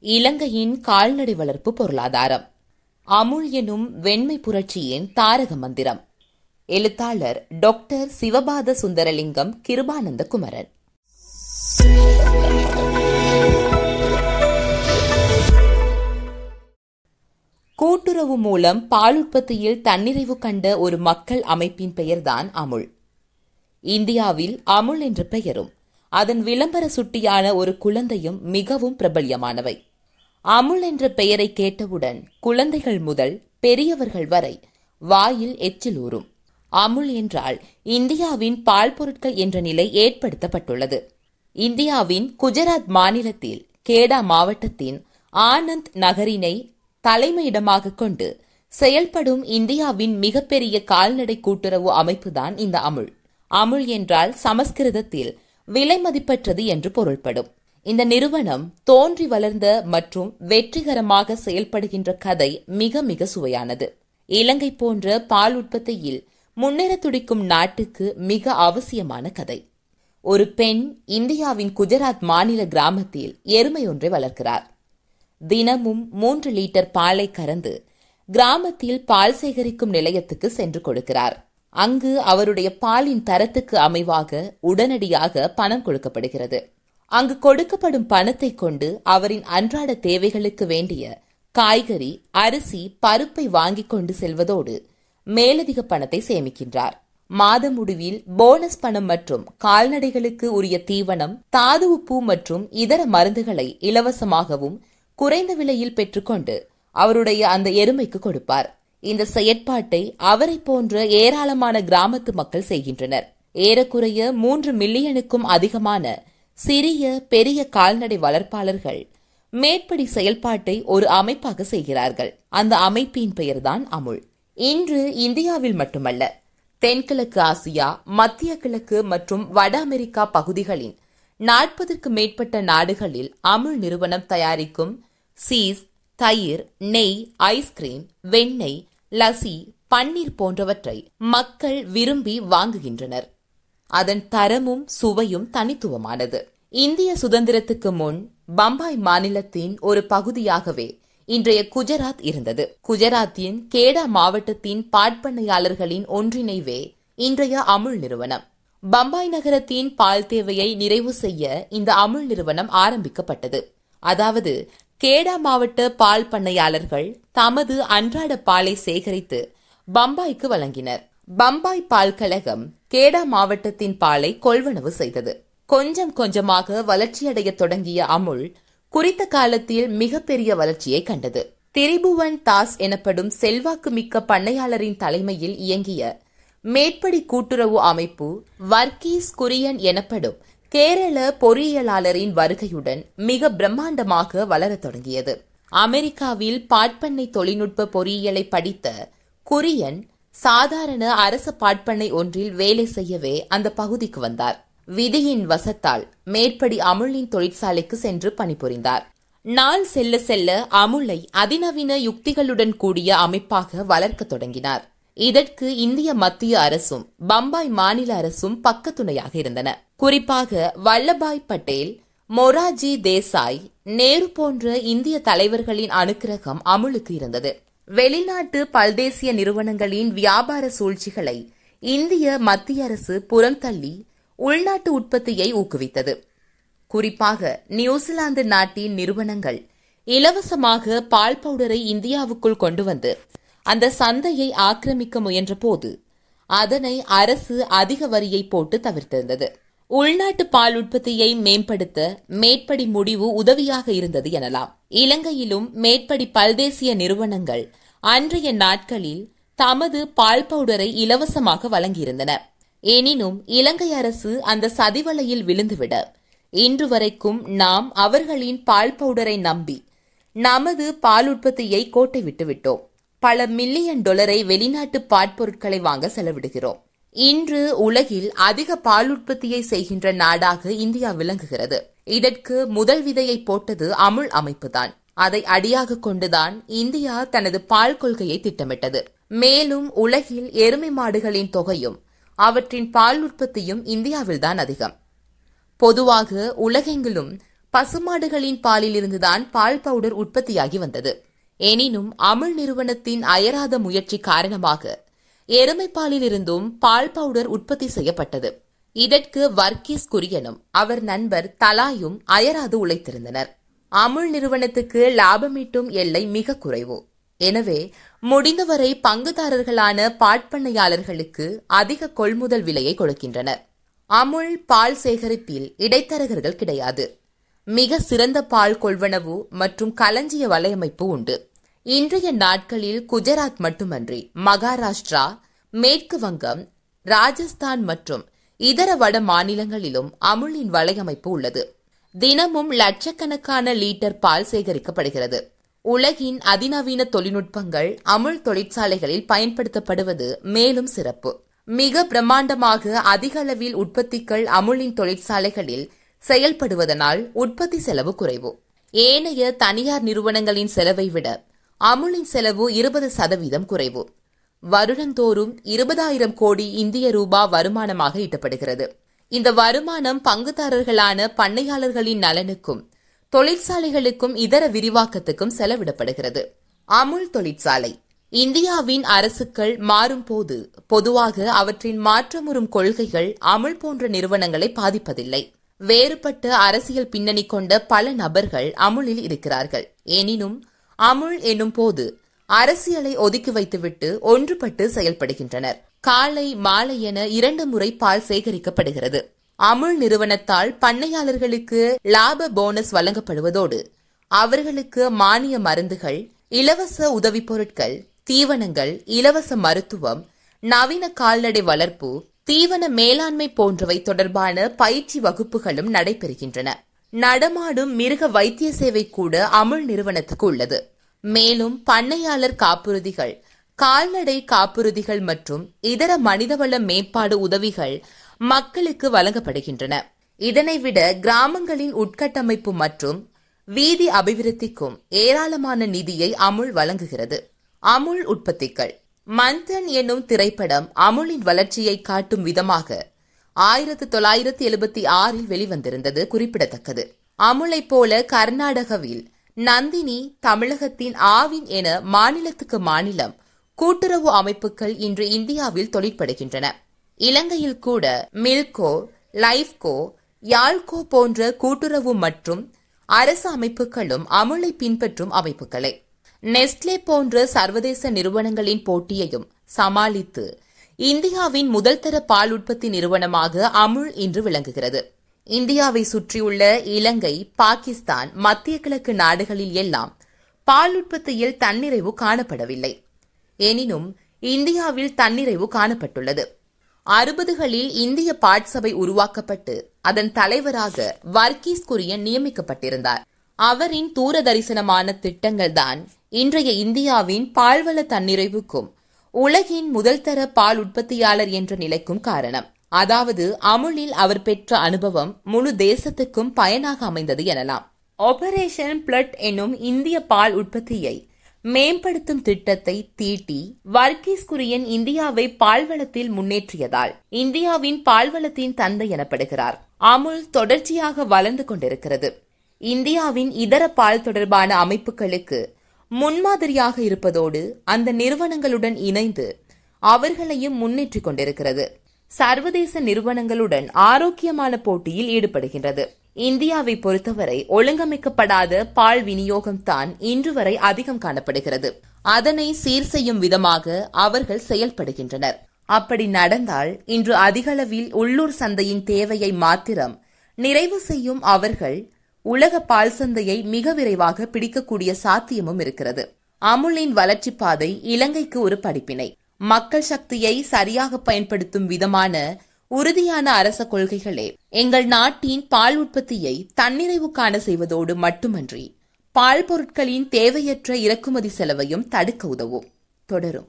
இலங்கையின் கால்நடை வளர்ப்பு பொருளாதாரம். அமுல் எனும் வெண்மை புரட்சியின் தாரக மந்திரம். எழுத்தாளர் டாக்டர் சிவபாத சுந்தரலிங்கம் கிருபானந்த குமரன். கூட்டுறவு மூலம் பால் உற்பத்தியில் தன்னிறைவு கண்ட ஒரு மக்கள் அமைப்பின் பெயர்தான் அமுல். இந்தியாவில் அமுல் என்ற பெயரும் அதன் விளம்பர சுட்டியான ஒரு குழந்தையும் மிகவும் பிரபல்யமானவை. அமுல் என்ற பெயரை கேட்டவுடன் குழந்தைகள் முதல் பெரியவர்கள் வரை வாயில் எச்சில் ஊறும். அமுல் என்றால் இந்தியாவின் பால் பொருட்கள் என்ற நிலை ஏற்படுத்தப்பட்டுள்ளது. இந்தியாவின் குஜராத் மாநிலத்தில் கேடா மாவட்டத்தின் ஆனந்த் நகரினை தலைமையிடமாக கொண்டு செயல்படும் இந்தியாவின் மிகப்பெரிய கால்நடை கூட்டுறவு அமைப்புதான் இந்த அமுல். அமுல் என்றால் சமஸ்கிருதத்தில் விலை மதிப்பற்றது என்று பொருள்படும். இந்த நிறுவனம் தோன்றி வளர்ந்த மற்றும் வெற்றிகரமாக செயல்படுகின்ற கதை மிக மிக சுவையானது. இலங்கை போன்ற பால் உற்பத்தியில் முன்னேற துடிக்கும் நாட்டுக்கு மிக அவசியமான கதை. ஒரு பெண் இந்தியாவின் குஜராத் மாநில கிராமத்தில் எருமை ஒன்றை வளர்க்கிறார். தினமும் மூன்று லிட்டர் பாலை கறந்து கிராமத்தில் பால் சேகரிக்கும் நிலையத்துக்கு சென்று கொடுக்கிறார். அங்கு அவருடைய பாலின் தரத்துக்கு அமைவாக உடனடியாக பணம் கொடுக்கப்படுகிறது. அங்கு கொடுக்கப்படும் பணத்தை கொண்டு அவரின் அன்றாட தேவைகளுக்கு வேண்டிய காய்கறி அரிசி பருப்பை வாங்கிக் கொண்டு செல்வதோடு மேலதிக பணத்தை சேமிக்கின்றார். மாத முடிவில் போனஸ் பணம் மற்றும் கால்நடைகளுக்கு உரிய தீவனம் தாது உப்பு மற்றும் இதர மருந்துகளை இலவசமாகவும் குறைந்த விலையில் பெற்றுக்கொண்டு அவருடைய அந்த எருமைக்கு கொடுப்பார். இந்த செயற்பாட்டை அவரை போன்ற ஏராளமான கிராமத்து மக்கள் செய்கின்றனர். ஏறக்குறைய மூன்று மில்லியனுக்கும் அதிகமான சிறிய பெரிய கால்நடை வளர்ப்பாளர்கள் மேற்படி செயல்பாட்டை ஒரு அமைப்பாக செய்கிறார்கள். அந்த அமைப்பின் பெயர்தான் அமுல். இன்று இந்தியாவில் மட்டுமல்ல தென்கிழக்கு ஆசியா மத்திய கிழக்கு மற்றும் வட அமெரிக்கா பகுதிகளின் நாற்பதற்கு மேற்பட்ட நாடுகளில் அமுல் நிறுவனம் தயாரிக்கும் சீஸ் தயிர் நெய் ஐஸ்கிரீம் வெண்ணெய் லசி பன்னீர் போன்றவற்றை மக்கள் விரும்பி வாங்குகின்றனர். அதன் தரமும் சுவையும் தனித்துவமானது. இந்திய சுதந்திரத்துக்கு முன் பம்பாய் மாநிலத்தின் ஒரு பகுதியாகவே இன்றைய குஜராத் இருந்தது. குஜராத்தின் கேடா மாவட்டத்தின் பாட்பண்ணையாளர்களின் ஒன்றிணைவே இன்றைய அமுல் நிறுவனம். பம்பாய் நகரத்தின் பால் தேவையை நிறைவு செய்ய இந்த அமுல் நிறுவனம் ஆரம்பிக்கப்பட்டது. அதாவது கேடா மாவட்ட பால் பண்ணையாளர்கள் தமது அன்றாட பாலை சேகரித்து பம்பாய்க்கு வழங்கினர். பம்பாய் பால் கழகம் கேடா மாவட்டத்தின் பாலை கொள்வனவு செய்தது. கொஞ்சம் கொஞ்சமாக வளர்ச்சியடைய தொடங்கிய அமுல் குறித்த காலத்தில் மிகப்பெரிய வளர்ச்சியை கண்டது. திரிபுவன் தாஸ் எனப்படும் செல்வாக்கு மிக்க பண்ணையாளரின் தலைமையில் இயங்கிய மேற்படி கூட்டுறவு அமைப்பு வர்க்கீஸ் குரியன் எனப்படும் கேரள பொறியியலாளரின் வருகையுடன் மிக பிரம்மாண்டமாக வளரத் தொடங்கியது. அமெரிக்காவில் பாட்பண்ணை தொழில்நுட்ப பொறியியலை படித்த குரியன் சாதாரண அரச பாட்பண்ணை ஒன்றில் வேலை செய்யவே அந்த பகுதிக்கு வந்தார். விதியின் வசத்தால் மேற்படி அமுலின் தொழிற்சாலைக்கு சென்று பணிபுரிந்தார். நாள் செல்ல செல்ல அமுலை அதிநவீன யுக்திகளுடன் கூடிய அமைப்பாக வளர்க்க தொடங்கினார். இதற்கு இந்திய மத்திய அரசும் பம்பாய் மாநில அரசும் பக்கத்துணையாக இருந்தன. குறிப்பாக வல்லபாய் பட்டேல் மொராஜி தேசாய் நேரு போன்ற இந்திய தலைவர்களின் அனுக்கிரகம் அமுலுக்கு இருந்தது. வெளிநாட்டு பல்தேசிய நிறுவனங்களின் வியாபார சூழ்ச்சிகளை இந்திய மத்திய அரசு புறந்தள்ளி உள்நாட்டு உற்பத்தியை ஊக்குவித்தது. குறிப்பாக நியூசிலாந்து நாட்டின் நிறுவனங்கள் இலவசமாக பால் பவுடரை இந்தியாவுக்குள் கொண்டு வந்து அந்த சந்தையை ஆக்கிரமிக்க முயன்றபோது அதனை அரசு அதிக வரியை போட்டு தவிர்த்திருந்தது. உள்நாட்டு பால் உற்பத்தியை மேம்படுத்த மேற்படி முடிவு உதவியாக இருந்தது எனலாம். இலங்கையிலும் மேற்படி பல்தேசிய நிறுவனங்கள் அன்றைய நாட்களில் தமது பால் பவுடரை இலவசமாக வழங்கியிருந்தன. எனினும் இலங்கை அரசு அந்த சதிவலையில் விழுந்துவிட இன்று வரைக்கும் நாம் அவர்களின் பால் பவுடரை நம்பி நமது பால் உற்பத்தியை கோட்டை விட்டுவிட்டோம் பல மில்லியன் டாலரை வெளிநாட்டு பாட்பொருட்களை வாங்க செலவிடுகிறோம். இன்று உலகில் அதிக பால் உற்பத்தியை செய்கின்ற நாடாக இந்தியா விளங்குகிறது. இதற்கு முதல் விதையை போட்டது அமுல் அமைப்புதான். அதை அடியாக கொண்டுதான் இந்தியா தனது பால் கொள்கையை திட்டமிட்டது. மேலும் உலகில் எருமை மாடுகளின் தொகையும் அவற்றின் பால் உற்பத்தியும் இந்தியாவில்தான் அதிகம். பொதுவாக உலகெங்கிலும் பசுமாடுகளின் பாலிலிருந்துதான் பால் பவுடர் உற்பத்தியாகி வந்தது. எனினும் அமுல் நிறுவனத்தின் அயராத முயற்சி காரணமாக எருமை பாலிலிருந்தும் பால் பவுடர் உற்பத்தி செய்யப்பட்டது. இதற்கு வர்கீஸ் குரியனும் அவர் நண்பர் தலாயும் அயராது உழைத்திருந்தனர். அமுல் நிறுவனத்துக்கு லாபமீட்டும் எல்லை மிக குறைவு. எனவே முடிந்தவரை பங்குதாரர்களான பாட்பண்ணையாளர்களுக்கு அதிக கொள்முதல் விலையை கொடுக்கின்றனர். அமுல் பால் சேகரிப்பில் இடைத்தரகர்கள் கிடையாது. மிக சிறந்த பால் கொள்வனவு மற்றும் களஞ்சிய வலையமைப்பு உண்டு. இன்றைய நாட்களில் குஜராத் மட்டுமன்றி மகாராஷ்டிரா மேற்கு வங்கம் ராஜஸ்தான் மற்றும் இதர வட மாநிலங்களிலும் அமுலின் வலையமைப்பு உள்ளது. தினமும் லட்சக்கணக்கான லீட்டர் பால் சேகரிக்கப்படுகிறது. உலகின் அதிநவீன தொழில்நுட்பங்கள் அமுல் தொழிற்சாலைகளில் பயன்படுத்தப்படுவது மேலும் சிறப்பு. மிக பிரம்மாண்டமாக அதிக அளவில் உற்பத்திகள் அமுலின் தொழிற்சாலைகளில் செயல்படுவதனால் உற்பத்தி செலவு குறைவு. ஏனைய தனியார் நிறுவனங்களின் செலவை விட அமுலின் செலவு இருபது சதவீதம் குறைவு. வருடந்தோறும் இருபதாயிரம் கோடி இந்திய ரூபா வருமானமாக ஈட்டப்படுகிறது. இந்த வருமானம் பங்குதாரர்களான பண்ணையாளர்களின் நலனுக்கும் தொழிற்சாலைகளுக்கும் இதர விரிவாக்கத்துக்கும் செலவிடப்படுகிறது. அமுல் தொழிற்சாலை. இந்தியாவின் அரசுகள் மாறும் போது பொதுவாக அவற்றின் மாற்றமுறும் கொள்கைகள் அமுல் போன்ற நிறுவனங்களை பாதிப்பதில்லை. வேறுபட்ட அரசியல் பின்னணி கொண்ட பல நபர்கள் அமுலில் இருக்கிறார்கள். எனினும் அமுல் என்னும் போது அரசியலை ஒதுக்கி வைத்துவிட்டு ஒன்றுபட்டு செயல்படுகின்றனர். காலை மாலை என இரண்டு முறை பால் சேகரிக்கப்படுகிறது. அமுல் நிறுவனத்தால் பண்ணையாளர்களுக்கு லாப போனஸ் வழங்கப்படுவதோடு அவர்களுக்கு மானிய மருந்துகள் இலவச உதவிப் பொருட்கள் தீவனங்கள் இலவச மருத்துவம் நவீன கால்நடை வளர்ப்பு தீவன மேலாண்மை போன்றவை தொடர்பான பயிற்சி வகுப்புகளும் நடைபெறுகின்றன. நடமாடும் மிருக வைத்திய சேவை கூட அமுல் நிறுவனத்துக்கு உள்ளது. மேலும் பண்ணையாளர் காப்புறுதிகள் கால்நடை காப்புறுதிகள் மற்றும் இதர மனிதவள மேம்பாடு உதவிகள் மக்களுக்கு வழங்கப்படுகின்றன. இதனை விட கிராமங்களின் உட்கட்டமைப்பு மற்றும் வீதி அபிவிருத்திக்கும் ஏராளமான நிதியை அமுல் வழங்குகிறது. அமுல் உற்பத்திகள். மந்தன் என்னும் திரைப்படம் அமுலின் வளர்ச்சியை காட்டும் விதமாக ஆயிரத்தி தொள்ளாயிரத்தி எழுபத்தி ஆறில் வெளிவந்திருந்தது குறிப்பிடத்தக்கது. அமுலை போல கர்நாடகாவில் நந்தினி தமிழகத்தின் ஆவின் என மாநிலத்துக்கு மாநிலம் கூட்டுறவு அமைப்புகள் இன்று இந்தியாவில் தொழிற்படுகின்றன. இலங்கையில் கூட மில்கோ லைஃப்கோ யாழ்கோ போன்ற கூட்டுறவு மற்றும் அரசு அமைப்புகளும் அமுலை பின்பற்றும் அமைப்புகளே. நெஸ்ட்லே போன்ற சர்வதேச நிறுவனங்களின் போட்டியையும் சமாளித்து இந்தியாவின் முதல்தர பால் உற்பத்தி நிறுவனமாக அமுல் இன்று விளங்குகிறது. இந்தியாவை சுற்றியுள்ள இலங்கை பாகிஸ்தான் மத்திய கிழக்கு நாடுகளில் எல்லாம் பால் உற்பத்தியில் தன்னிறைவு காணப்படவில்லை. எனினும் இந்தியாவில் தன்னிறைவு காணப்பட்டுள்ளது. அறுபதுகளில் இந்திய பாட்சபை உருவாக்கப்பட்டு அதன் தலைவராக வர்கீஸ் குரியன் நியமிக்கப்பட்டிருந்தார். அவரின் தூரதரிசனமான திட்டங்கள்தான் இன்றைய இந்தியாவின் பால்வள தன்னிறைவுக்கும் உலகின் முதல் தர பால் உற்பத்தியாளர் என்ற நிலைக்கும் காரணம். அதாவது அமுலில் அவர் பெற்ற அனுபவம் முழு தேசத்துக்கும் பயனாக அமைந்தது எனலாம். ஆபரேஷன் பிளட் என்னும் இந்திய பால் உற்பத்தியை மேம்படுத்தும் திட்டத்தை தீட்டி வர்கீஸ் குரியன் இந்தியாவை பால்வளத்தில் முன்னேற்றியதால் இந்தியாவின் பால்வளத்தின் தந்தை எனப்படுகிறார். அமுல் தொடர்ச்சியாக வளர்ந்து கொண்டிருக்கிறது. இந்தியாவின் இதர பால் தொடர்பான அமைப்புகளுக்கு முன்மாதிரியாக இருப்பதோடு அந்த நிறுவனங்களுடன் இணைந்து அவர்களையும் முன்னேற்றிக் கொண்டிருக்கிறது. சர்வதேச நிறுவனங்களுடன் ஆரோக்கியமான போட்டியில் ஈடுபடுகின்றது. இந்தியாவை பொறுத்தவரை ஒழுங்கமைக்கப்படாத பால் விநியோகம் தான் இன்று வரை அதிகம் காணப்படுகிறது. அதனை சீர் செய்யும் விதமாக அவர்கள் செயல்படுகின்றனர். அப்படி நடந்தால் இன்று அதிகளவில் உள்ளூர் சந்தையின் தேவையை மாத்திரம் நிறைவு செய்யும் அவர்கள் உலக பால் சந்தையை மிக விரைவாக பிடிக்கக்கூடிய சாத்தியமும் இருக்கிறது. அமுலின் வளர்ச்சி பாதை இலங்கைக்கு ஒரு படிப்பினை. மக்கள் சக்தியை சரியாக பயன்படுத்தும் விதமான உறுதியான அரச கொள்கைகளே. எங்கள் நாட்டின் பால் உற்பத்தியை தன்னிறைவு காண செய்வதோடு மட்டுமன்றி பால் பொருட்களின் தேவையற்ற இறக்குமதி செலவையும் தடுக்க உதவும். தொடரும்.